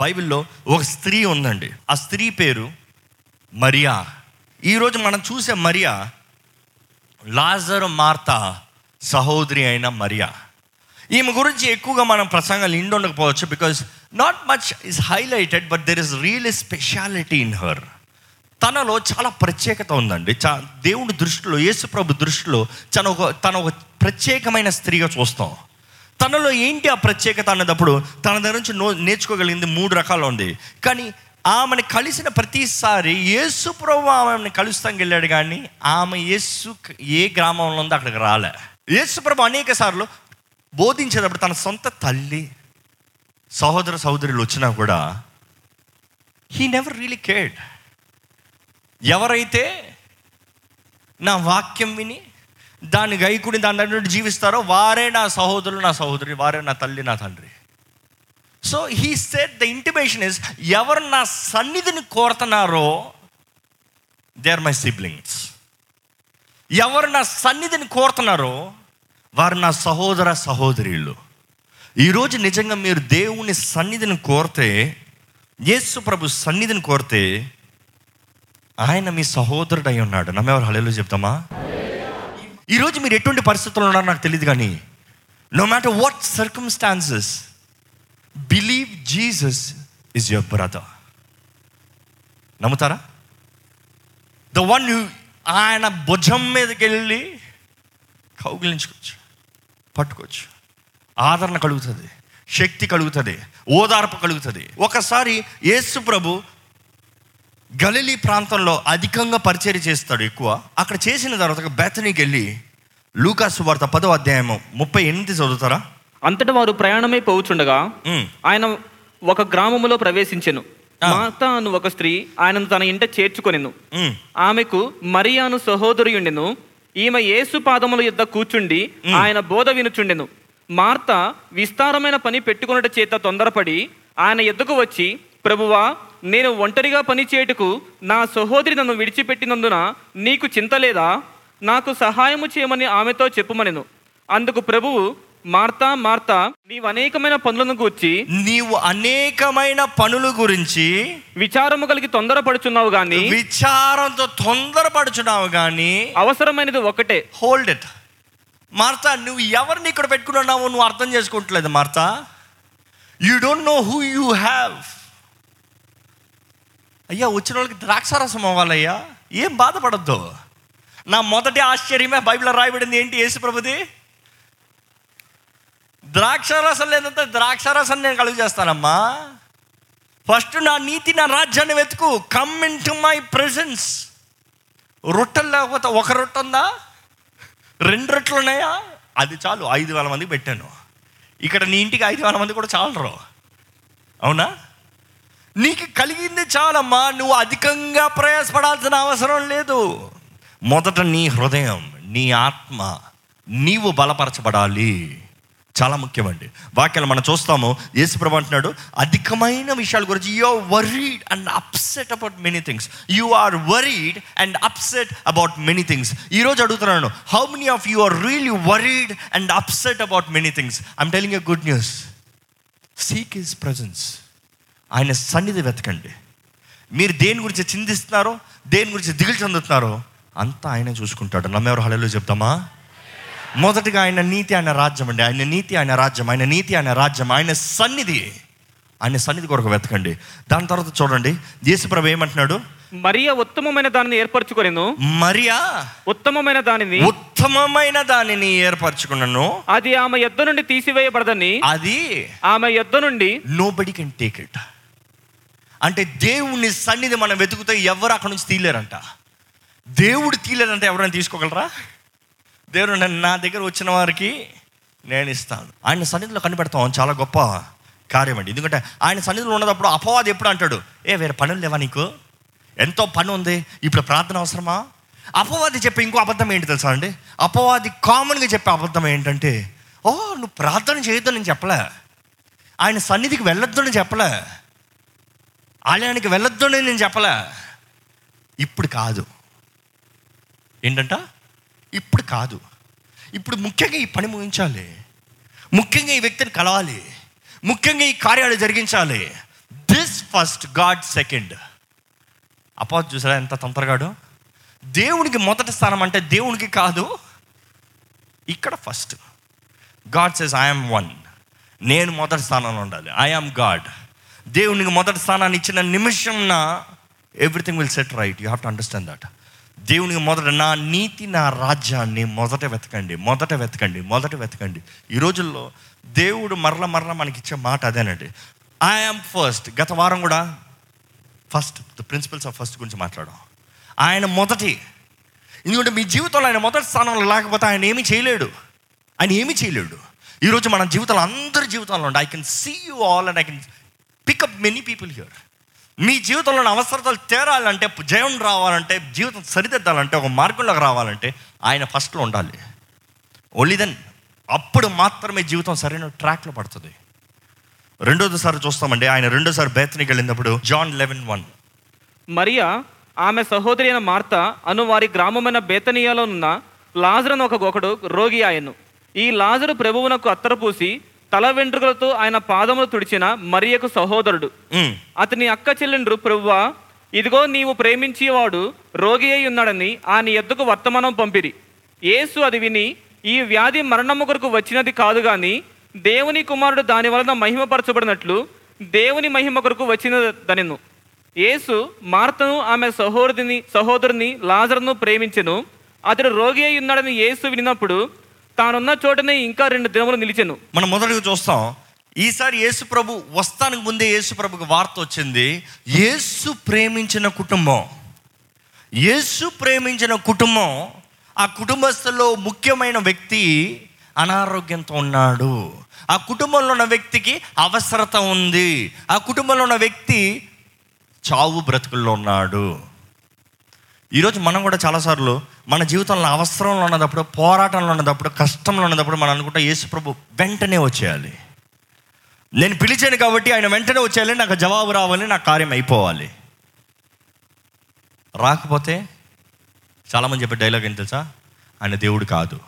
బైబిల్లో ఒక స్త్రీ ఉందండి. ఆ స్త్రీ పేరు మరియా. ఈరోజు మనం చూసే మరియా లాజర్ మార్త సహోదరి అయిన మరియా. ఈమె గురించి ఎక్కువగా మనం ప్రసంగాలు ఇండి ఉండకపోవచ్చు because not much is highlighted but there is real speciality in her తనలో చాలా ప్రత్యేకత ఉందండి. చా దేవుని దృష్టిలో యేసుప్రభు దృష్టిలో తన ఒక తన ఒక ప్రత్యేకమైన స్త్రీగా చూస్తాం. తనలో ఏంటి ఆ ప్రత్యేకత అన్నదప్పుడు తన దగ్గర నుంచి నో నేర్చుకోగలిగింది మూడు రకాలు ఉంది. కానీ ఆమెను కలిసిన ప్రతిసారి యేసు ప్రభు ఆమెను కలుస్తాం వెళ్ళాడు కానీ ఆమె యేసు ఏ గ్రామంలో ఉందో అక్కడికి రాలే. యేసు ప్రభు అనేక సార్లు బోధించేటప్పుడు తన సొంత తల్లి సహోదర సహోదరులు వచ్చినా కూడా హీ నెవర్ రియలీ కేర్డ్ ఎవరైతే నా వాక్యం విని దాన్ని గైకుని దాని దగ్గర జీవిస్తారో వారే నా సహోదరులు నా సహోదరి వారే నా తల్లి నా తండ్రి. So he set the intimation is ఎవరు నా సన్నిధిని కోరుతున్నారో దే ఆర్ మై సిబ్లింగ్స్ ఎవరు నా సన్నిధిని కోరుతున్నారో వారు నా సహోదర సహోదరులు. ఈరోజు నిజంగా మీరు దేవుని సన్నిధిని కోరితే యేసు ప్రభు సన్నిధిని కోరితే ఆయన మీ సహోదరుడు అయి ఉన్నాడు. నమ్మెవరు హలేలో చెప్తామా? ఈరోజు మీరు ఎటువంటి పరిస్థితుల్లో ఉన్నారో నాకు తెలియదు కానీ no matter what circumstances believe Jesus is your brother నమ్ముతారా? ద వన్ యూ ఆయన భుజం మీదకి వెళ్ళి కౌగిలించుకోవచ్చు పట్టుకోవచ్చు. ఆదరణ కలుగుతుంది శక్తి కలుగుతుంది ఓదార్పు కలుగుతుంది. ఒకసారి యేసు ప్రభు గలిలీ ప్రాంతంలో అధికంగా పరిచయం చేస్తాడు ఎక్కువ. అక్కడ చేసిన తర్వాత బెతనీకి వెళ్ళి లూకాసు వార్త పదో అధ్యాయము ముప్పై ఎనిమిది చదువుతారా? అంతటి వారు ప్రయాణమై పోవుచుండగా ఆయన ఒక గ్రామములో ప్రవేశించెను. ఆ. మార్త అను ఒక స్త్రీ ఆయనను తన ఇంట చేర్చుకొనెను. ఆమెకు మరియాను సహోదరి ఉండెను ఈమె యేసు పాదముల యుద్ధ కూర్చుండి ఆయన బోధ వినుచుండెను. మార్త విస్తారమైన పని పెట్టుకున్నట చేత తొందరపడి ఆయన ఎద్దుకు వచ్చి ప్రభువా నేను ఒంటరిగా పని చేయుటకు నా సహోదరి నన్ను విడిచిపెట్టినందున నీకు చింత లేదా? నాకు సహాయము చేయమని ఆమెతో చెప్పుమనెను. అందుకు ప్రభువు మార్తా మార్తా నీవు అనేకమైన పనులను గూర్చి నీవు అనేకమైన పనుల గురించి విచారము కలిగి తొందరపడుచున్నావు గాని విచారంతో తొందరపడుచున్నావు కానీ అవసరమైనది ఒకటే హోల్డ్ ఇట్ మార్తా నువ్వు ఎవరిని ఇక్కడ పెట్టుకున్నావు నువ్వు అర్థం చేసుకుంటలేదు Martha. You don't know who you have అయ్యా వచ్చిన వాళ్ళకి ద్రాక్షారసం అవ్వాలయ్యా. ఏం బాధపడద్దు. నా మొదటి ఆశ్చర్యమే బైబిల్లో రాయబడింది. ఏంటి యేసుప్రభుది? ద్రాక్షారసం లేదంటే ద్రాక్షారసం నేను కలుగు చేస్తానమ్మా. ఫస్ట్ నా నీతి నా రాజ్యాన్ని వెతుకు. Come into my presence రొట్టెలు లేకపోతే ఒక రొట్టె ఉందా? రెండు రొట్టెలు ఉన్నాయా? అది చాలు. ఐదు వేల మందికి పెట్టాను. ఇక్కడ నీ ఇంటికి ఐదు వేల మంది కూడా చాలరు. అవునా? నీకు కలిగింది చాలమ్మా నువ్వు అధికంగా ప్రయాసపడాల్సిన అవసరం లేదు. మొదట నీ హృదయం నీ ఆత్మ నీవు బలపరచబడాలి. చాలా ముఖ్యమండి. వాక్యాలు మనం చూస్తాము. యేసుప్రభు అంటున్నాడు అధికమైన విషయాల గురించి you are worried and upset about many things you are worried and upset about many things ఈరోజు అడుగుతున్నాను how many of you are really worried and upset about many things I'm telling a good news seek his presence ఆయన సన్నిధి వెతకండి. మీరు దేని గురించి చిందిస్తున్నారో దేని గురించి దిగులు చెందుతున్నారో అంతా ఆయన చూసుకుంటాడు. నమ్మెవరు హళలో చెప్తామా? మొదటిగా ఆయన నీతి ఆయన రాజ్యం అండి. ఆయన నీతి ఆయన రాజ్యం. ఆయన నీతి ఆయన రాజ్యం. ఆయన సన్నిధి. ఆయన సన్నిధి కొరకు వెతకండి. దాని తర్వాత చూడండి. యేసుప్రభు ఏమంటున్నాడు? మరియ ఉత్తమమైన దానిని ఏర్పరచుకొనెను. మరియా? ఉత్తమమైన దానిని. ఉత్తమమైన దానిని ఏర్పరచుకున్నాను. అది ఆమె యొద్ద నుండి తీసివేయబడదని. అది ఆమె యొద్ద నుండి నో బడి కెన్ టేక్ ఇట్ అంటే దేవుని సన్నిధి మనం వెతుకుతే ఎవరు అక్కడ నుంచి తీయలేరంట దేవుడు తీయలేదంటే ఎవరైనా తీసుకోగలరా? దేవుడు నన్ను నా దగ్గర వచ్చిన వారికి నేను ఇస్తాను. ఆయన సన్నిధిలో కనిపెడతాం చాలా గొప్ప కార్యం అండి. ఎందుకంటే ఆయన సన్నిధిలో ఉన్నప్పుడు అపవాది ఎప్పుడు అంటాడు ఏ వేరే పనులు లేవా నీకు? ఎంతో పని ఉంది ఇప్పుడు ప్రార్థన అవసరమా? అపవాది చెప్పే ఇంకో అబద్ధం ఏంటి తెలుసా అండి? అపవాది కామన్గా చెప్పే అబద్ధం ఏంటంటే ఓ నువ్వు ప్రార్థన చేయొద్దు నేను చెప్పలే. ఆయన సన్నిధికి వెళ్ళొద్దు అని చెప్పలే. ఆలయానికి వెళ్ళొద్దు అని నేను చెప్పలే. ఇప్పుడు కాదు. ఏంటంట? ఇప్పుడు కాదు. ఇప్పుడు ముఖ్యంగా ఈ పని ముగించాలి. ముఖ్యంగా ఈ వ్యక్తిని కలవాలి. ముఖ్యంగా ఈ కార్యాలు జరిగించాలి. దిస్ ఫస్ట్ గాడ్ సెకండ్ అపో చూసారా ఎంత తొందరగాడు దేవునికి మొదటి స్థానం అంటే దేవునికి కాదు. ఇక్కడ first God says I'm one నేను మొదటి స్థానంలో ఉండాలి. ఐఎమ్ గాడ్ దేవునికి మొదటి స్థానాన్ని ఇచ్చిన నిమిషంన everything will set right you have to understand that దేవునికి మొదట నా నీతి నా రాజ్యాన్ని మొదట వెతకండి మొదట వెతకండి మొదట వెతకండి. ఈ రోజుల్లో దేవుడు మరల మరల మనకి ఇచ్చే మాట అదేనండి. ఐఎమ్ ఫస్ట్ గత వారం కూడా first the principles of first గురించి మాట్లాడాం. ఆయన మొదటి. ఎందుకంటే మీ జీవితంలో ఆయన మొదటి స్థానంలో లేకపోతే ఆయన ఏమీ చేయలేడు. ఆయన ఏమీ చేయలేడు. ఈరోజు మన జీవితంలో అందరి జీవితంలో ఉండి I can see you all and I can pick up many people here మీ జీవితంలో ఉన్న అవసరతలు తేరాలంటే జయం రావాలంటే జీవితం సరిదిద్దాలంటే ఒక మార్గంలోకి రావాలంటే ఆయన ఫస్ట్లో ఉండాలి. ఓన్లీ దెన్ అప్పుడు మాత్రమే జీవితం సరైన ట్రాక్లో పడుతుంది. రెండోసారి చూస్తామండి. ఆయన రెండోసారి బేతనికి వెళ్ళినప్పుడు జాన్ లెవెన్ వన్ మరియా ఆమె సహోదరి అయిన మార్త అను వారి గ్రామమైన బేతనీయలో ఉన్న లాజరను ఒక ఒకడు రోగి ఆయను ఈ లాజరు ప్రభువునకు అత్తరపూసి తల వెంట్రుకలతో ఆయన పాదములు తుడిచిన మరియకు సహోదరుడు. అతని అక్క చెల్లెండ్రు ప్రభువా ఇదిగో నీవు ప్రేమించేవాడు రోగి అయి ఉన్నాడని ఆయన ఎద్దుకు వర్తమానం పంపిరి. యేసు అది విని ఈ వ్యాధి మరణము కొరకు వచ్చినది కాదు గాని దేవుని కుమారుడు దాని వలన మహిమపరచబడినట్లు దేవుని మహిమ కొరకు వచ్చినదనెను. యేసు మార్తను ఆమె సహోదరిని సహోదరుని లాజరును ప్రేమించెను. అతడు రోగి అయి ఉన్నాడని యేసు వినినప్పుడు తానున్న చోటనే ఇంకా రెండు దినములు నిలిచాను. మనం మొదటిగా చూస్తాం ఈసారి యేసు ప్రభు వస్తానికి ముందే యేసు ప్రభుకి వార్త వచ్చింది యేసు ప్రేమించిన కుటుంబం. యేసు ప్రేమించిన కుటుంబం ఆ కుటుంబస్తులో ముఖ్యమైన వ్యక్తి అనారోగ్యంతో ఉన్నాడు. ఆ కుటుంబంలో ఉన్న వ్యక్తికి అవసరత ఉంది. ఆ కుటుంబంలో ఉన్న వ్యక్తి చావు బ్రతుకుల్లో ఉన్నాడు. ఈరోజు మనం కూడా చాలాసార్లు మన జీవితంలో అవసరంలో ఉన్నప్పుడు పోరాటంలో ఉన్నప్పుడు కష్టంలో ఉన్నప్పుడు మనం అనుకుంటా యేసుప్రభు వెంటనే వచ్చేయాలి. నేను పిలిచాను కాబట్టి ఆయన వెంటనే వచ్చేయాలి నాకు జవాబు రావాలి నా కార్యం అయిపోవాలి. రాకపోతే చాలామంది చెప్పే డైలాగ్ ఏం తెలుసా? ఆయన దేవుడు కాదు.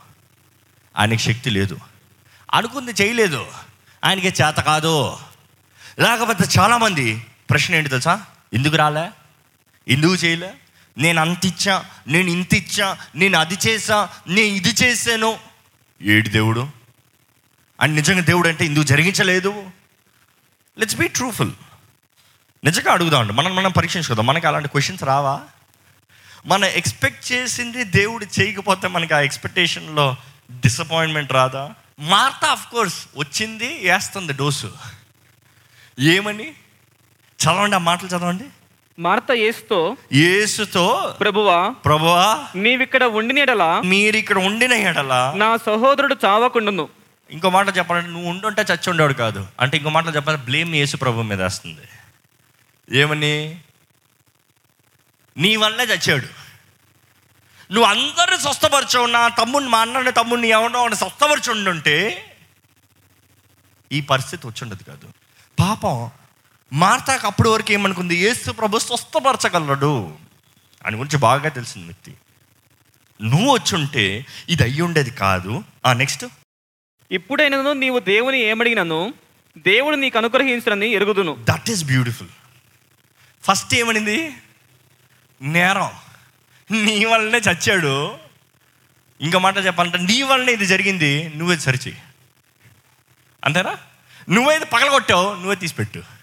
ఆయనకి శక్తి లేదు. అనుకుంది చేయలేదు. ఆయనకి చేత కాదు. లేకపోతే చాలామంది ప్రశ్న ఏంటి తెలుసా? ఎందుకు రాలే? ఎందుకు చేయలే? నేను అంత ఇచ్చా నేను ఇంత ఇచ్చా నేను అది చేసా నేను ఇది చేశాను. ఏడు దేవుడు? అండ్ నిజంగా దేవుడు అంటే ఇందుకు జరిగించలేదు? లెట్స్ బీ ట్రూఫుల్ నిజంగా అడుగుదామండి మనం మనం పరీక్షించుకుందాం. మనకి అలాంటి క్వశ్చన్స్ రావా? మనం ఎక్స్పెక్ట్ చేసింది దేవుడు చేయకపోతే మనకి ఆ ఎక్స్పెక్టేషన్లో డిసప్పాయింట్మెంట్ రాదా? మార్త ఆఫ్ కోర్స్ వచ్చింది వేస్తుంది డోసు. ఏమని? చదవండి ఆ మాటలు చదవండి. మార్త యేసుతో యేసుతో ప్రభువా ప్రభువా నీవిక్కడ ఉండినడలా మీరు ఇక్కడ ఉండిన ఎడల నా సహోదరుడు చావకుండును. ఇంకో మాట చెప్పాలంటే నువ్వు ఉండుంటే చచ్చి ఉండేవాడు కాదు. అంటే ఇంకో మాట చెప్పాలంటే బ్లేమ్ యేసు ప్రభు మీద వేస్తుంది. ఏమని? నీ వల్లే చచ్చాడు. నువ్వు అందరిని స్వస్థపరచవు. నా తమ్ముడిని మా అన్నని తమ్ముడిని ఎవడో అని స్వస్థపరిచి ఉండుంటే ఈ పరిస్థితి వచ్చుండదు కాదు. పాపం మార్తాకు అప్పటి వరకు ఏమనుకుంది? యేసు ప్రభు స్వస్థపరచగలడు అని గురించి బాగా తెలిసింది వ్యక్తి. నువ్వు వచ్చుంటే ఇది అయ్యి ఉండేది కాదు. ఆ నెక్స్ట్ ఇప్పుడైనను నీవు దేవుని ఏమడిగినను దేవుడు నీకు అనుగ్రహించడని ఎరుగుదును. దట్ ఈస్ బ్యూటిఫుల్ ఫస్ట్ ఏమనింది? నేరం. నీ వల్లనే చచ్చాడు. ఇంకో మాట చెప్పాలంటే నీ వల్లనే ఇది జరిగింది. నువ్వే సరిచి అంతేనా? నువ్వైతే పగలగొట్టావు. నువ్వే తీసిపెట్టు.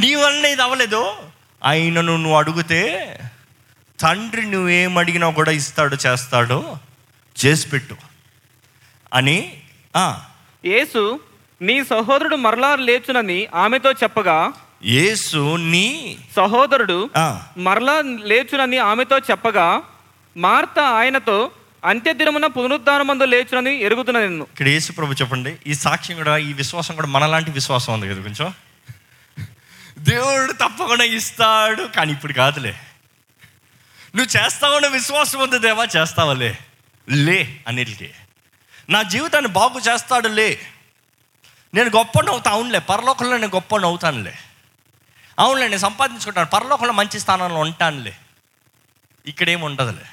నీ వల్లనే ఇది అవ్వలేదు. ఆయనను నువ్వు అడిగితే తండ్రి నువ్వేం అడిగినా కూడా ఇస్తాడు చేస్తాడు చేసి పెట్టు. అని యేసు నీ సహోదరుడు మరలా లేచునని ఆమెతో చెప్పగా యేసు నీ సహోదరుడు మరలా లేచునని ఆమెతో చెప్పగా మార్త ఆయనతో అంత్యదినమున పునరుద్ధానమందు లేచునని ఎరుగుతున్న నిన్ను ఇక్కడ యేసు ప్రభు చెప్పండి ఈ సాక్ష్యం కూడా ఈ విశ్వాసం కూడా మనలాంటి విశ్వాసం ఉంది కదా కొంచెం. దేవుడు తప్పకుండా ఇస్తాడు. కానీ ఇప్పుడు కాదులే. నువ్వు చేస్తావన్న విశ్వాసం ఉంది దేవా చేస్తావలే లే. అన్నిటికీ. నా జీవితాన్ని బాగు చేస్తాడు లే. నేను గొప్ప అవుతా అవునులే. పరలోకంలో నేను గొప్ప అవుతానులే. అవునులే నేను సంపాదించుకుంటాను. పరలోకంలో మంచి స్థానంలో ఉంటానులే. ఇక్కడేం ఉండదులే.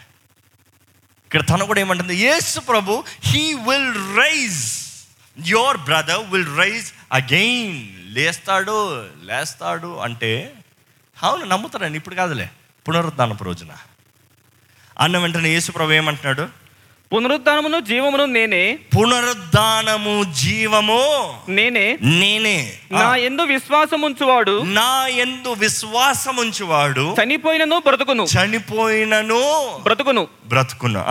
ఇక్కడ తను కూడా ఏమంటుంది? యేసు ప్రభు he will rise your brother will rise again లేస్తాడు లేస్తాడు అంటే అవును నమ్ముతారండి ఇప్పుడు కాదులే. పునరుద్ధానపు రోజున. అన్న వెంటనే యేసుప్రభు ఏమంటున్నాడు? పునరుద్ధానమును జీవమును నేనే. పునరుద్ధానము జీవము నేనే. నేనే. నా ఎందు విశ్వాసం ఉంచువాడు నా ఎందు విశ్వాసం ఉంచువాడు చనిపోయినను బ్రతుకును. చనిపోయినను బ్రతుకును. బ్రతుకును.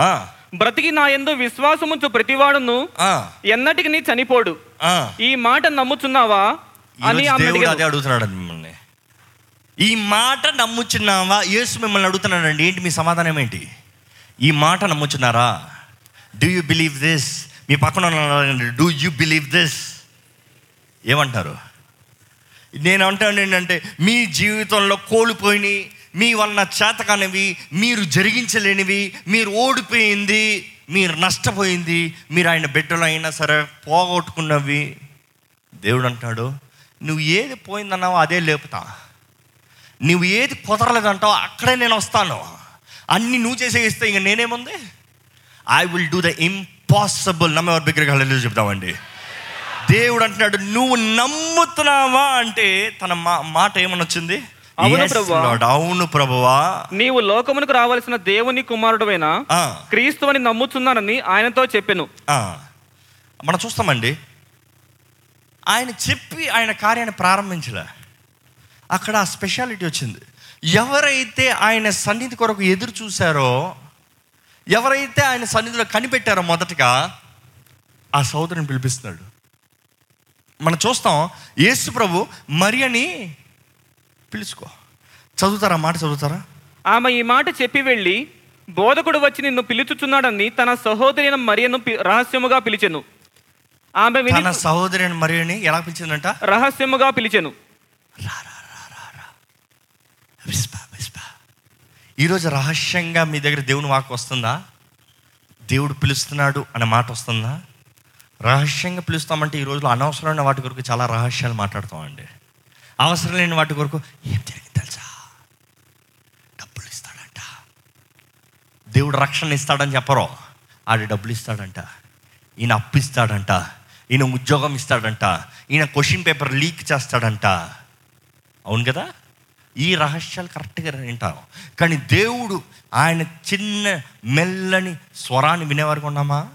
బ్రతికి నా ఎందు విశ్వాసం ఉంచు ప్రతివాడును ఆ, ఎన్నటికి నీ చనిపోడు. ఆ. ఈ మాట నమ్ముచున్నావా? అని దేవుడు. అదే అడుగుతున్నాడు మిమ్మల్ని. ఈ మాట నమ్ముచున్నావా? యేసు మిమ్మల్ని అడుగుతున్నాడండి. ఏంటి మీ సమాధానం ఏంటి? ఈ మాట నమ్ముచున్నారా? డూ యూ బిలీవ్ దిస్ మీ పక్కన డూ యూ బిలీవ్ దిస్ ఏమంటారు? నేను అంటాను ఏంటంటే మీ జీవితంలో కోల్పోయినాయి మీ వలన చేతకానివి మీరు జరిగించలేనివి మీరు ఓడిపోయింది మీరు నష్టపోయింది మీరు ఆయన బిడ్డలు అయినా సరే పోగొట్టుకున్నవి. దేవుడు అంటాడు నువ్వు ఏది పోయిందన్నావో అదే లేపుతా. నువ్వు ఏది కుదరలేదంటావో అక్కడే నేను వస్తాను. అన్ని నువ్వు చేసే ఇస్తే ఇంక నేనేముంది? I will do the impossible నమ్మేవారి దగ్గరికి వెళ్ళి చెప్తామండి దేవుడు అంటున్నాడు నువ్వు నమ్ముతున్నావా? అంటే తన మా మాట ఏమని వచ్చింది అవును ప్రభువా. నీవు లోకమునకు రావాల్సిన దేవుని కుమారుడువైన క్రీస్తు అని నమ్ముచున్నానని ఆయనతో చెప్పెను. ఆ. మనం చూస్తామండి. ఆయన చెప్పి ఆయన కార్యాన్ని ప్రారంభించలే. అక్కడ ఆ స్పెషాలిటీ వచ్చింది. ఎవరైతే ఆయన సన్నిధి కొరకు ఎదురు చూశారో ఎవరైతే ఆయన సన్నిధిలో కనిపెట్టారో మొదటగా ఆ సోదరుని పిలిపిస్తున్నాడు. మనం చూస్తాం యేసు ప్రభు మరియని పిలుచుకో. చదువుతారా? మాట చదువుతారా? ఆమె ఈ మాట చెప్పి వెళ్ళి బోధకుడు వచ్చి నిన్ను పిలుచుచున్నాడని తన సహోదరి అయిన మరియను రహస్యముగా పిలిచెను. ఆమె తన సహోదరి మరియని ఎలా పిలిచిందంట? రహస్యముగా పిలిచెను. ఈరోజు రహస్యంగా మీ దగ్గర దేవుని వాక్ వస్తుందా? దేవుడు పిలుస్తున్నాడు అనే మాట వస్తుందా? రహస్యంగా పిలుస్తామంటే ఈ రోజులో అనవసరమైన వాటి కొరకు చాలా రహస్యాలు మాట్లాడతామండి. అవసరం లేని వాటి కొరకు ఏం జరిగింది తెలుసా? డబ్బులు ఇస్తాడంట. దేవుడు రక్షణ ఇస్తాడని చెప్పరు ఆడు డబ్బులు ఇస్తాడంట. ఈయన అప్పు ఇస్తాడంట. ఈయన ఉద్యోగం ఇస్తాడంట. ఈయన క్వశ్చన్ పేపర్ లీక్ చేస్తాడంట. అవును కదా? ఈ రహస్యాలు కరెక్ట్గా వింటాం కానీ దేవుడు ఆయన చిన్న మెల్లని స్వరాన్ని వినేవారికి ఉన్నామా?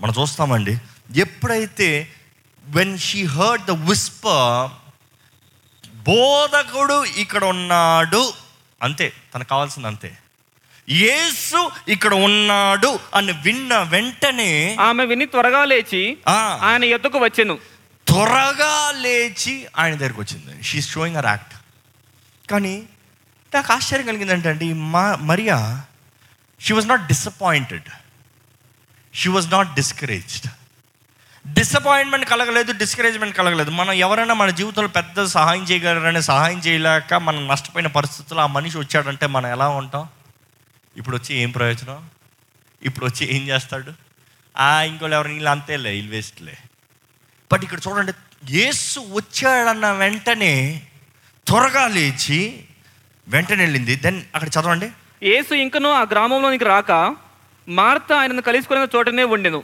మనం చూస్తామండి. ఎప్పుడైతే when she heard the whisper బోధకుడు ఇక్కడ ఉన్నాడు. అంతే తనకు కావాల్సింది అంతే. యేసు ఇక్కడ ఉన్నాడు అని విన్న వెంటనే ఆమె విని త్వరగా లేచి ఆయన ఎద్దుకు వచ్చెను. త్వరగా లేచి ఆయన దగ్గరికి వచ్చింది. షీ షోయింగ్ అర్ యాక్ట్ కానీ నాకు ఆశ్చర్యం కలిగింది ఏంటంటే ఈ మా Maria she was not disappointed she was not discouraged disappointment కలగలేదు డిస్కరేజ్మెంట్ కలగలేదు. మనం ఎవరైనా మన జీవితంలో పెద్ద సహాయం చేయగలరని సహాయం చేయలేక మనం నష్టపోయిన పరిస్థితుల్లో ఆ మనిషి వచ్చాడంటే మనం ఎలా ఉంటాం? ఇప్పుడు వచ్చి ఏం ప్రయోజనం? ఇప్పుడు వచ్చి ఏం చేస్తాడు? ఆ ఇంకోళ్ళు ఎవరు వీళ్ళు అంతేలే వీళ్ళు వేస్ట్లే. బట్ ఇక్కడ చూడండి యేసు వచ్చాడన్న వెంటనే త్వరగా లేచి వెంటనే వెళ్ళింది. దెన్ అక్కడ చదవండి. యేసు ఇంకను ఆ గ్రామంలోనికి రాక మార్త ఆయనను కలుసుకున్న చోటనే ఉండెను.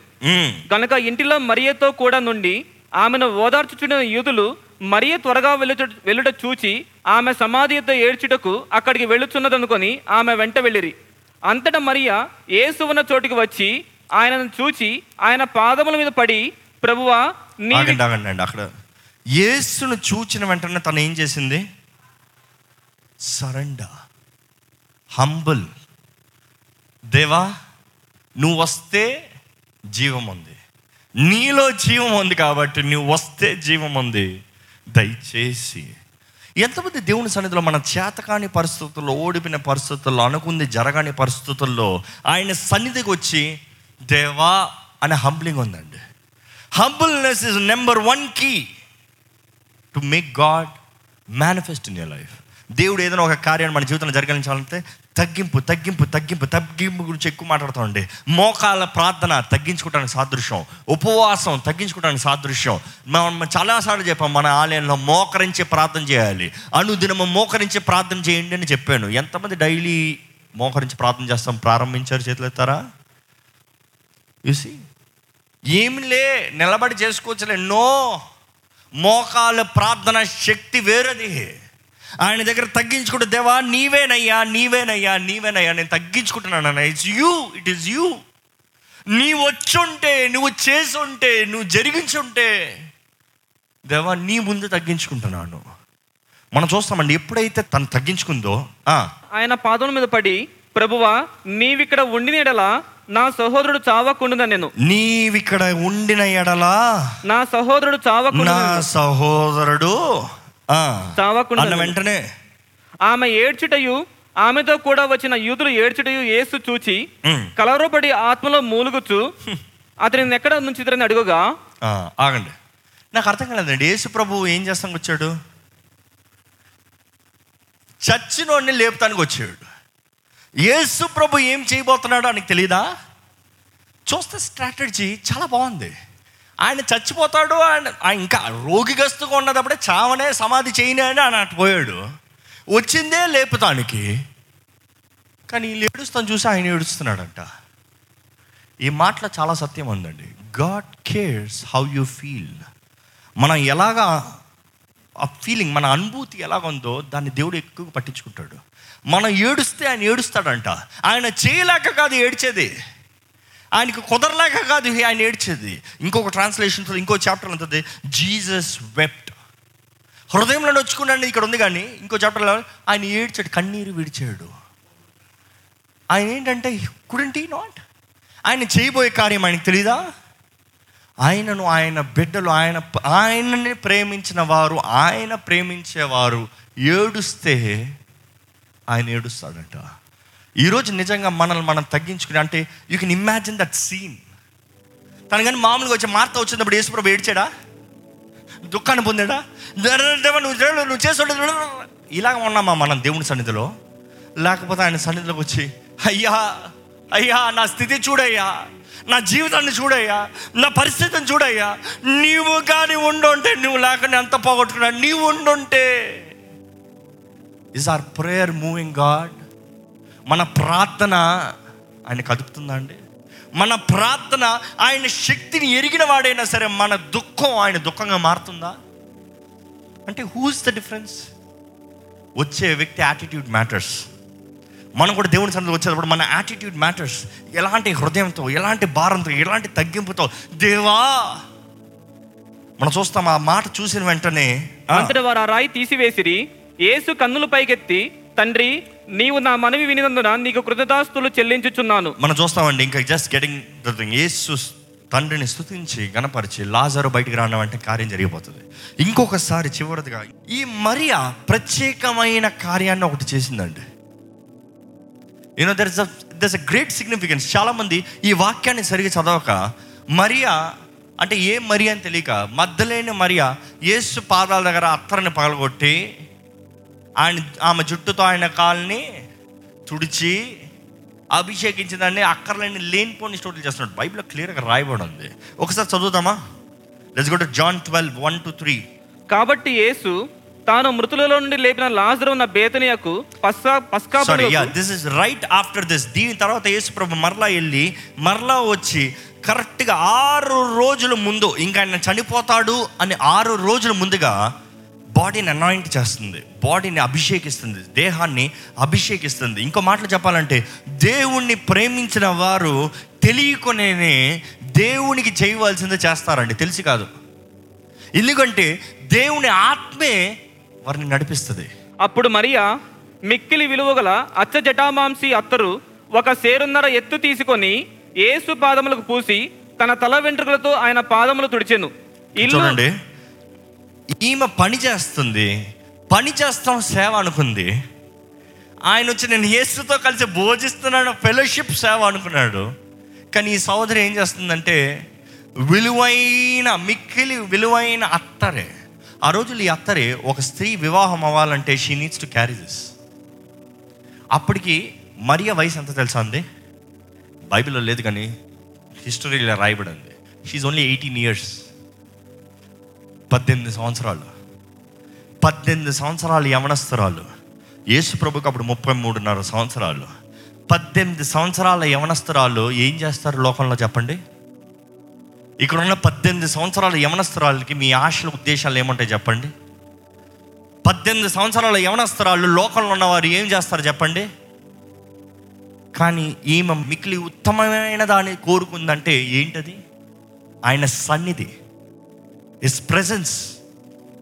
గనుక ఇంటిలో మరియతో కూడా నుండి ఆమెను ఓదార్చుచున్న యూదులు మరియ త్వరగా వెళ్ళుట వెళ్ళుట చూచి ఆమె సమాధి యొద్ద ఏడ్చుటకు అక్కడికి వెళ్ళుచున్నదనుకొని ఆమె వెంట వెళ్ళిరి. అంతటా మరియా యేసు ఉన్న చోటికి వచ్చి ఆయనను చూచి ఆయన పాదముల మీద పడి ప్రభువా ఆగండి ఆగండి అక్కడ. యేసును చూచిన వెంటనే తను ఏం చేసింది? Surrender humble. దేవా నువ్వు వస్తే జీవం ఉంది. నీలో జీవం ఉంది కాబట్టి నువ్వు వస్తే జీవం ఉంది. దయచేసి ఎంతమంది దేవుని సన్నిధిలో మన చేతకాని పరిస్థితుల్లో ఓడిపోయిన పరిస్థితుల్లో అనుకుంది జరగని పరిస్థితుల్లో ఆయన సన్నిధికి వచ్చి దేవా అనే హంబ్లింగ్ ఉందండి. Humbleness is number one key to make God manifest in your life దేవుడు ఏదైనా ఒక కార్యాన్ని మన జీవితంలో జరగాలంటే తగ్గింపు తగ్గింపు తగ్గింపు తగ్గింపు గురించి ఎక్కువ మాట్లాడుతామండి. మోకాల ప్రార్థన తగ్గించుకోవడానికి సాదృశ్యం. ఉపవాసం తగ్గించుకోవడానికి సాదృశ్యం. మనం చాలాసార్లు చెప్పాం మన ఆలయంలో మోకరించి ప్రార్థన చేయాలి. అనుదినము మోకరించి ప్రార్థన చేయండి అని చెప్పాను. ఎంతమంది డైలీ మోకరించి ప్రార్థన చేస్తాం? ప్రారంభించారు చేతులు ఎత్తారా? యూసి ఏమిలే నిలబడి చేసుకోవచ్చులే. నో. మోకాల ప్రార్థన శక్తి వేరేది. ఆయన దగ్గర తగ్గించుకుంటే దేవా నీవేనయ్యా నీవేనయ్యా నీవేనయ్యా నేను తగ్గించుకుంటున్నాను it's you it is you నీ వచ్చుంటే నువ్వు చేసుంటే నువ్వు జరిగించుంటే దేవా నీ ముందు తగ్గించుకుంటున్నాను. మనం చూస్తామండి ఎప్పుడైతే తను తగ్గించుకుందో ఆ, ఆయన పాదముల మీద పడి ప్రభువా నీవిక్కడ ఉండిన ఎడల నా సహోదరుడు చావకుండున నేను. నీవిక్కడ ఉండిన ఎడలా నా సహోదరుడు చావకుండా నా సహోదరుడు చావకుండా వెంటనే ఆమె ఏడ్చుటయు ఆమెతో కూడా వచ్చిన యూదులు ఏడ్చుటయు యేసు చూచి కలవరపడి ఆత్మలో మూలుగుచు అతని ఎక్కడ నుంచి ఇతరని అడుగుగా? ఆగండి. నాకు అర్థం కాలేదండి. యేసు ప్రభు ఏం చేస్తానికి వచ్చాడు? చచ్చినోడిని లేపుతానికి వచ్చాడు. యేసు ప్రభు ఏం చేయబోతున్నాడో ఆయనకు తెలీదా? చూస్తే స్ట్రాటజీ చాలా బాగుంది. ఆయన చచ్చిపోతాడు ఆయన ఆయన ఇంకా రోగిగస్తుగా ఉన్నదప్పుడే చావనే సమాధి చేయనే అని ఆయన అటు పోయాడు. వచ్చిందే లేపుతానికి. కానీ వీళ్ళు ఏడుస్తాను చూసి ఆయన ఏడుస్తున్నాడంట. ఈ మాటలో చాలా సత్యం ఉందండి. God cares how you feel మనం ఎలాగా ఆ ఫీలింగ్ మన అనుభూతి ఎలాగ ఉందో దాన్ని దేవుడు ఎక్కువ పట్టించుకుంటాడు. మనం ఏడుస్తే ఆయన ఏడుస్తాడంట. ఆయన చేయలేక కాదు ఏడ్చేది. ఆయనకు కుదరలేక కాదు ఆయన ఏడ్చేది. ఇంకొక ట్రాన్స్లేషన్ ఇంకో చాప్టర్ ఉంటుంది జీసస్ వెప్ట్ హృదయంలో నొచ్చుకున్నాడు ఇక్కడ ఉంది కానీ ఇంకో చాప్టర్లో ఆయన ఏడ్చాడు కన్నీరు విడిచాడు. ఆయన ఏంటంటే కుడంటీ నాట్ ఆయన చేయబోయే కార్యం ఆయనకు తెలీదా? ఆయనను ఆయన బిడ్డలు ఆయన ఆయనని ప్రేమించిన వారు ఆయన ప్రేమించేవారు ఏడుస్తే ఆయన ఏడుస్తాడంట. ఈరోజు నిజంగా మనల్ని మనం తగ్గించుకుని అంటే you can imagine that scene తను కానీ మామూలుగా వచ్చి మార్త వచ్చినప్పుడు యేసుప్రభు ఏడ్చాడా? దుఃఖాన్ని పొందాడా? నువ్వు దేవుడు నువ్వు చేస్తుండే ఇలాగ ఉన్నామా మనం దేవుని సన్నిధిలో? లేకపోతే ఆయన సన్నిధిలోకి వచ్చి అయ్యా అయ్యా నా స్థితి చూడయ్యా నా జీవితాన్ని చూడయ్యా నా పరిస్థితిని చూడయ్యా నీవు కానీ ఉండుంటే నువ్వు లేకుండా ఎంత పోగొట్టుకున్నా నీవు ఉండుంటే. Is our prayer moving God మన ప్రార్థన ఆయన కదుపుతుందా అండి? మన ప్రార్థన ఆయన శక్తిని ఎరిగిన వాడైనా సరే మన దుఃఖం ఆయన దుఃఖంగా మారుతుందా? అంటే హూస్ ద డిఫరెన్స్ వచ్చే వ్యక్తి యాటిట్యూడ్ మ్యాటర్స్ మనం కూడా దేవుని సన్నిధి వచ్చేటప్పుడు మన యాటిట్యూడ్ మ్యాటర్స్ ఎలాంటి హృదయంతో ఎలాంటి భారంతో ఎలాంటి తగ్గింపుతో దేవా! మనం చూస్తాం ఆ మాట చూసిన వెంటనే అంతటి వారు ఆ రాయి తీసివేసిరి ఏసు కన్నులు పైకెత్తి తండ్రి నీవు నా మనవి వినినందున నీకు కృతదాస్తులు చెల్లించుచున్నాను. మనం చూస్తామండి ఇంకా just getting the thing Yesu తండ్రిని స్థుతించి గణపరిచి లాజరు బయటికి రావడం అంటే కార్యం జరిగిపోతుంది. ఇంకొకసారి చివరిదిగా ఈ మరియా ప్రత్యేకమైన కార్యాన్ని ఒకటి చేసిందండి. You know there is there's a great significance చాలామంది ఈ వాక్యాన్ని సరిగా చదవక మరియా అంటే ఏ మరియా అని తెలియక మద్దలేని మరియా యేసు పాదాల దగ్గర అత్తరని పగలగొట్టి ఆయన ఆమె జుట్టుతో ఆయన కాల్ని తుడిచి అభిషేకించిందని అక్కర్లేని లేనిపోని స్టోరీలు చేస్తున్నాడు. బైబిల్లో క్లియర్గా రాయబడి ఉంది. ఒకసారి చదువుతామా let's go to John twelve one two three కాబట్టి యేసు తాను మృతులలో నుండి లేపిన లాజరు ఉన్న బేతనియకు పస్కా పస్కా this is right after this దీని తర్వాత యేసు ప్రభు మరలా వెళ్ళి మరలా వచ్చి కరెక్ట్గా ఆరు రోజుల ముందు ఇంకా ఆయన చనిపోతాడు అని ఆరు రోజుల ముందుగా బాడీని అనాయింట్ చేస్తుంది బాడీని అభిషేకిస్తుంది దేహాన్ని అభిషేకిస్తుంది. ఇంకో మాటలు చెప్పాలంటే దేవుణ్ణి ప్రేమించిన వారు తెలియకునే దేవునికి చేయవలసింది చేస్తారండి. తెలిసి కాదు. ఎందుకంటే దేవుని ఆత్మే వారిని నడిపిస్తుంది. అప్పుడు మరియా మిక్కిలి విలువగల అచ్చ జటామాంసి అత్తరు ఒక సేరున్నర ఎత్తు తీసుకొని యేసు పాదములకు పూసి తన తల వెంట్రుకలతో ఆయన పాదములు తుడిచెను. ఇల్లు చూడండి. ఈమె పని చేస్తుంది పని చేస్తాం సేవ అనుకుంది. ఆయన వచ్చి నేను యేసుతో కలిసి భోజిస్తున్నాను ఫెలోషిప్ సేవ అనుకున్నాడు. కానీ ఈ సోదరి ఏం చేస్తుందంటే విలువైన మిక్కిలి విలువైన అత్తరే. ఆ రోజులు ఈ అత్తరే ఒక స్త్రీ వివాహం అవ్వాలంటే she needs to carry this అప్పటికి మరియ వయసు ఎంత తెలుసా అండి? బైబిల్లో లేదు కానీ హిస్టరీలో రాయబడింది. షీఈ్ ఓన్లీ ఎయిటీన్ ఇయర్స్ పద్దెనిమిది సంవత్సరాలు. పద్దెనిమిది సంవత్సరాలు యవనస్తురాలు. యేసు ప్రభుకి అప్పుడు ముప్పై మూడున్నర సంవత్సరాలు. పద్దెనిమిది సంవత్సరాల యవనస్తురాలు ఏం చేస్తారు లోకంలో చెప్పండి? ఇక్కడ ఉన్న పద్దెనిమిది సంవత్సరాల యవనస్తురాలకి మీ ఆశల ఉద్దేశాలు ఏమంటాయి చెప్పండి? పద్దెనిమిది సంవత్సరాల యవనస్తురాలు లోకంలో ఉన్నవారు ఏం చేస్తారు చెప్పండి? కానీ ఈమె మిక్కిలి ఉత్తమమైన దాన్ని కోరుకుందంటే ఏంటది? ఆయన సన్నిధి. ఇస్ ప్రజెన్స్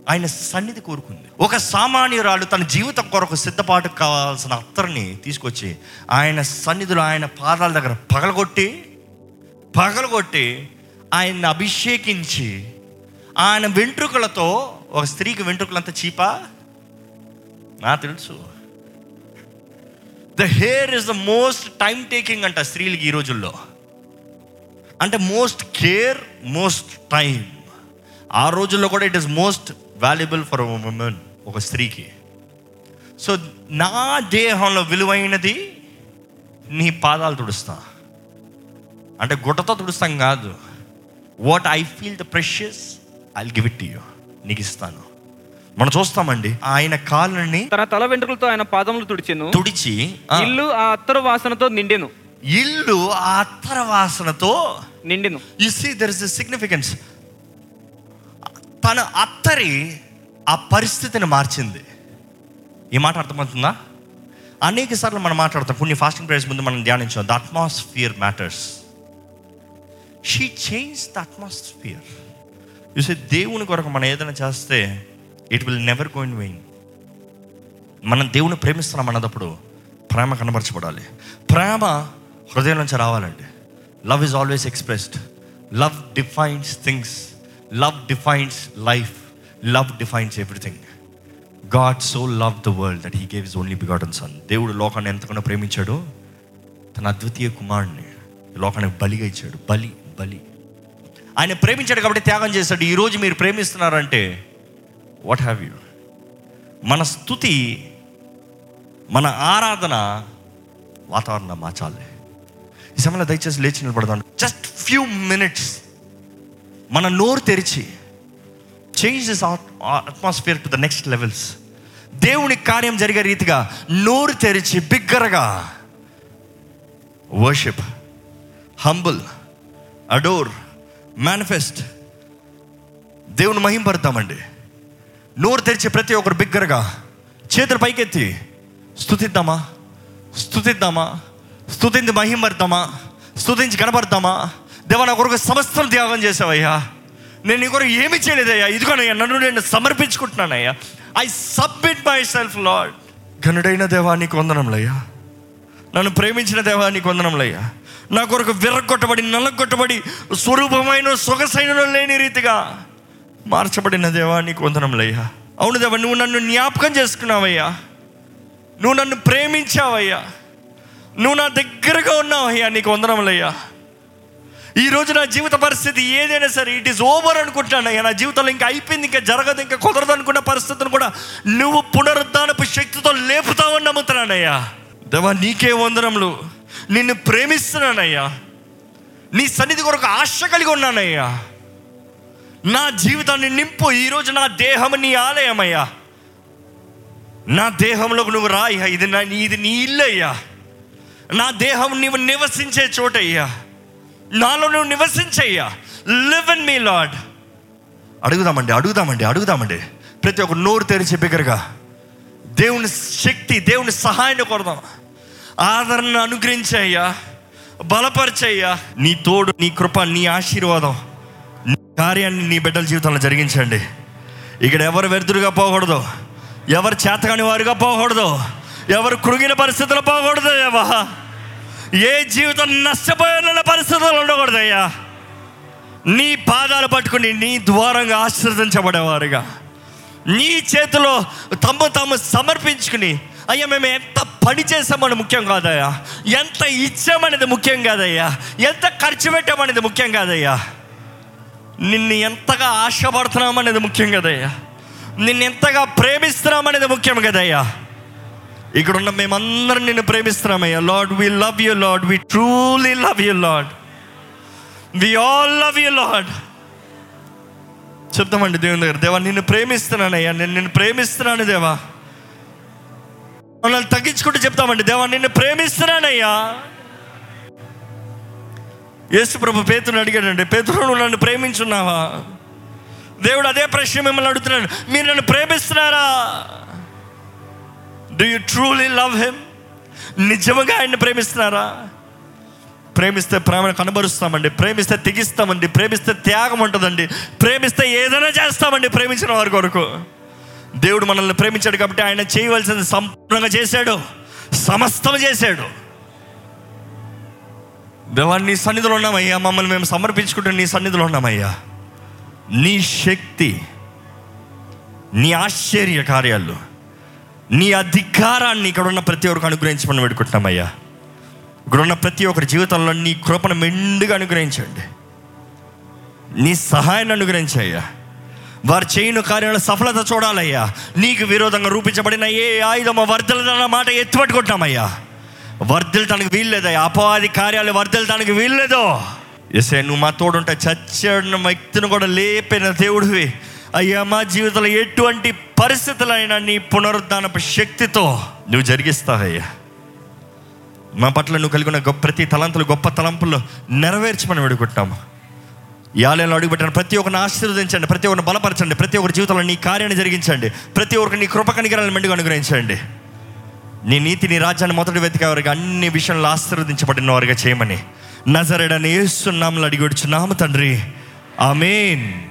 ఆయన సన్నిధి కోరుకుంది. ఒక సామాన్యురాలు తన జీవితం కొరకు సిద్ధపాటు కావాల్సిన అత్తర్ని తీసుకొచ్చి ఆయన సన్నిధిలో ఆయన పాదాల దగ్గర పగలగొట్టి పగలగొట్టి ఆయన్ని అభిషేకించి ఆయన వెంట్రుకలతో ఒక స్త్రీకి వెంట్రుకలంతా చీపా? నా తెలుసు. The hair is the most time taking అంట స్త్రీలకి ఈ రోజుల్లో. అంటే మోస్ట్ కేర్ మోస్ట్ టైం ఆ రోజుల్లో కూడా it is most valuable for women ఒక స్త్రీకి. సో నా దేహంలో విలువైనది నీ పాదాలు తుడుస్తా. అంటే గుట్టతో తుడుస్తాం కాదు. What I feel the precious I give it you నీకు ఇస్తాను. మనం చూస్తామండి ఆయన కాళ్ళని తన తల వెంట్రుకలతో ఆయన పాదములు తుడిచెను. తుడిచి ఇల్లు ఆ అత్తరు వాసనతో నిండెను. ఇల్లు ఆ అత్తర వాసనతో నిండెను. You see there is significance తన అత్తరి ఆ పరిస్థితిని మార్చింది. ఈ మాట అర్థమవుతుందా? అనేక సార్లు మనం మాట్లాడతాం కొన్ని ఫాస్టింగ్ ప్రేయర్స్ ముందు మనం ధ్యానించాం the atmosphere matters she change the atmosphere చూసే దేవుని కొరకు మనం ఏదైనా చేస్తే it will never going vain మనం దేవుని ప్రేమిస్తున్నాం అన్నప్పుడు ప్రేమ కనబరచబడాలి. ప్రేమ హృదయం నుంచి రావాలండి. Love is always expressed love defines things love defines life love defines everything God so love the world that he gave is only begotten son దేవుడు లోకాన్ని ఎంతగానో ప్రేమించాడు తన అద్వితీయ కుమారుణ్ణి లోకానికి బలిగా ఇచ్చాడు. బలి బలి. ఆయన ప్రేమించాడు కాబట్టి త్యాగం చేశాడు. ఈరోజు మీరు ప్రేమిస్తున్నారంటే వాట్ హ్యావ్ యూ మన స్థుతి మన ఆరాధన వాతావరణం మార్చాలి. ఈ సమయంలో దయచేసి లేచి నిలబడదాం. జస్ట్ ఫ్యూ మినిట్స్ మన నోరు తెరిచి change this atmosphere to the next levels దేవుని కార్యం జరిగే రీతిగా నోరు తెరిచి బిగ్గరగా వర్షిప్ హంబుల్ అడోర్ మేనిఫెస్ట్ దేవుని మహింపడతామండి నోరు తెరిచి ప్రతి ఒక్కరు బిగ్గరగా చేతులు పైకెత్తి స్థుతిద్దామా స్థుతిద్దామా స్థుతించి మహింపడతామా స్థుతించి కనబడతామా దేవా నా కొరకు సమస్తం త్యాగం చేసావయ్యా నేను నీ కొరకు ఏమి చేయలేదయ్యా. ఇదిగోనయ్యా నన్ను నేను సమర్పించుకుంటున్నానయ్యా. I submit myself lord ఘనుడైన దేవా నీకు వందనంలయ్యా నన్ను ప్రేమించిన దేవా నీకు వందనంలయ్యా నా కొరకు విర్రగొట్టబడి నల్లగొట్టబడి స్వరూపమైన సొగసైన లేని రీతిగా మార్చబడిన దేవా నీకు వందనంలయ్యా అవును దేవా నువ్వు నన్ను జ్ఞాపకం చేసుకున్నావయ్యా. నువ్వు నన్ను ప్రేమించావయ్యా. నువ్వు నా దగ్గరగా ఉన్నావయ్యా నీకు వందనములయ్యా. ఈరోజు నా జీవిత పరిస్థితి ఏదైనా సరే ఇట్ ఈస్ ఓవర్ అనుకుంటానయ్యా నా జీవితంలో ఇంకా అయిపోయింది ఇంకా జరగదు ఇంకా కుదరదు అనుకున్న పరిస్థితిని కూడా నువ్వు పునరుద్ధానపు శక్తితో లేపుతావని నమ్ముతున్నానయ్యా దేవా నీకే వందనములు. నిన్ను ప్రేమిస్తున్నానయ్యా నీ సన్నిధి కొరకు ఆశ కలిగి ఉన్నానయ్యా నా జీవితాన్ని నింపు. ఈరోజు నా దేహం నీ ఆలయమయ్యా నా దేహంలోకి నువ్వు రాయ్యా ఇది నా ఇది నీ ఇల్లయ్యా. నా దేహం నీవు నివసించే చోటయ్యా. నాలో నువ్వు నివసించయ్యా. లివ్ ఇన్ మీ లాడ్ అడుగుదామండి అడుగుదామండి అడుగుదామండి. ప్రతి ఒక్క నోరు తెరిచి బిగ్గరగా దేవుని శక్తి దేవుని సహాయాన్ని కొడదాం ఆదరణ అనుగ్రహించయ్యా. బలపరిచయ్యా. నీ తోడు నీ కృప నీ ఆశీర్వాదం నీ కార్యాన్ని నీ బిడ్డల జీవితంలో జరిగించండి. ఇక్కడ ఎవరు వ్యర్థులుగా పోకూడదు. ఎవరు చేతకాని వారుగా పోకూడదు. ఎవరు కృగిన పరిస్థితుల్లో పోకూడదు దేవా ఏ జీవితం నష్టపోయిన పరిస్థితులు ఉండకూడదయ్యా. నీ పాదాలు పట్టుకుని నీ ద్వారంగా ఆశీర్వదించబడేవారుగా. నీ చేతిలో తమ్ము తాము సమర్పించుకుని అయ్యా మేము ఎంత పని చేసామని ముఖ్యం కాదయ్యా. ఎంత ఇచ్చామనేది ముఖ్యం కాదయ్యా. ఎంత ఖర్చు పెట్టామనేది ముఖ్యం కాదయ్యా. నిన్ను ఎంతగా ఆశపడుతున్నామనేది ముఖ్యం కదయ్యా. నిన్ను ఎంతగా ప్రేమిస్తున్నామనేది ముఖ్యం కదయ్యా. ఇక్కడ ఉన్న మేమందరం నిన్ను ప్రేమిస్తున్నామయ్యా lord we love you lord we truly love you lord we all love you lord చెప్తామండి దేవుని దగ్గర. దేవా నిన్ను ప్రేమిస్తున్నానయ్యా నేను నిన్ను ప్రేమిస్తున్నాను దేవా. మనల్ని తగ్గించుకుంటూ చెప్తామండి. దేవా నిన్ను ప్రేమిస్తున్నానయ్యా యేసు ప్రభు పేతును అడిగాడండి. పేతును నన్ను ప్రేమించున్నావా? దేవుడు అదే ప్రశ్న మిమ్మల్ని అడుగుతున్నాడు. మీరు నన్ను ప్రేమిస్తున్నారా? Do you truly love him నిజంగా ఆయన్ని ప్రేమిస్తున్నారా? ప్రేమిస్తే ప్రేమను కనబరుస్తామండి ప్రేమిస్తే తెగిస్తామండి ప్రేమిస్తే త్యాగం ఉంటుందండి ప్రేమిస్తే ఏదైనా చేస్తామండి ప్రేమించిన వారి కొరకు. దేవుడు మనల్ని ప్రేమించాడు కాబట్టి ఆయన చేయవలసింది సంపూర్ణంగా చేశాడు సమస్తం చేశాడు. దేవా నీ సన్నిధిలో ఉన్నామయ్యా మమ్మల్ని మేము సమర్పించుకుంటే నీ సన్నిధిలో ఉన్నామయ్యా. నీ శక్తి నీ ఆశ్చర్య కార్యాలు. నీ అధికారాన్ని ఇక్కడ ఉన్న ప్రతి ఒక్కరికి అనుగ్రహించమని పెడుకుంటున్నామయ్యా ఇక్కడ ఉన్న ప్రతి ఒక్కరి జీవితంలో నీ కృపను మెండుగా అనుగ్రహించండి. నీ సహాయాన్ని అనుగ్రహించయ్యా. వారు చేయని కార్యాల సఫలత చూడాలయ్యా. నీకు విరోధంగా రూపించబడిన ఏ ఆయుధమో వర్ధలదన్న మాట ఎత్తుపట్టుకుంటున్నామయ్యా. వర్ధిల్తానికి వీల్లేదయ్యా. అపవాది కార్యాలు వర్ధిల్తానికి వీల్లేదో. ఎసే నువ్వు మా తోడుంటే చచ్చిన వ్యక్తిని కూడా లేపిన దేవుడివి. అయ్యా మా జీవితంలో ఎటువంటి పరిస్థితులైనా నీ పునరుద్ధానపు శక్తితో నువ్వు జరిగిస్తావయ్యా. మా పట్ల నువ్వు కలిగిన గొప్ప ప్రతి తలంతులు గొప్ప తలంపులు నెరవేర్చమని వేడుకుంటున్నాము. ఈ ఆలయంలో అడుగుపెట్టిన ప్రతి ఒక్కరిని ఆశీర్వదించండి ప్రతి ఒక్కరిని బలపరచండి ప్రతి ఒక్కరి జీవితంలో నీ కార్యాన్ని జరిగించండి ప్రతి ఒక్కరిని నీ కృప కనికరాలను మెండుగా అనుగ్రహించండి. నీ నీతి నీ రాజ్యాన్ని మొదటి వెతికే వారికి అన్ని విషయంలో ఆశీర్వదించబడిన వారిగా చేయమని నజరడని ఏస్తున్నాములు అడిగి వచ్చున్నాము తండ్రి. ఆమెన్.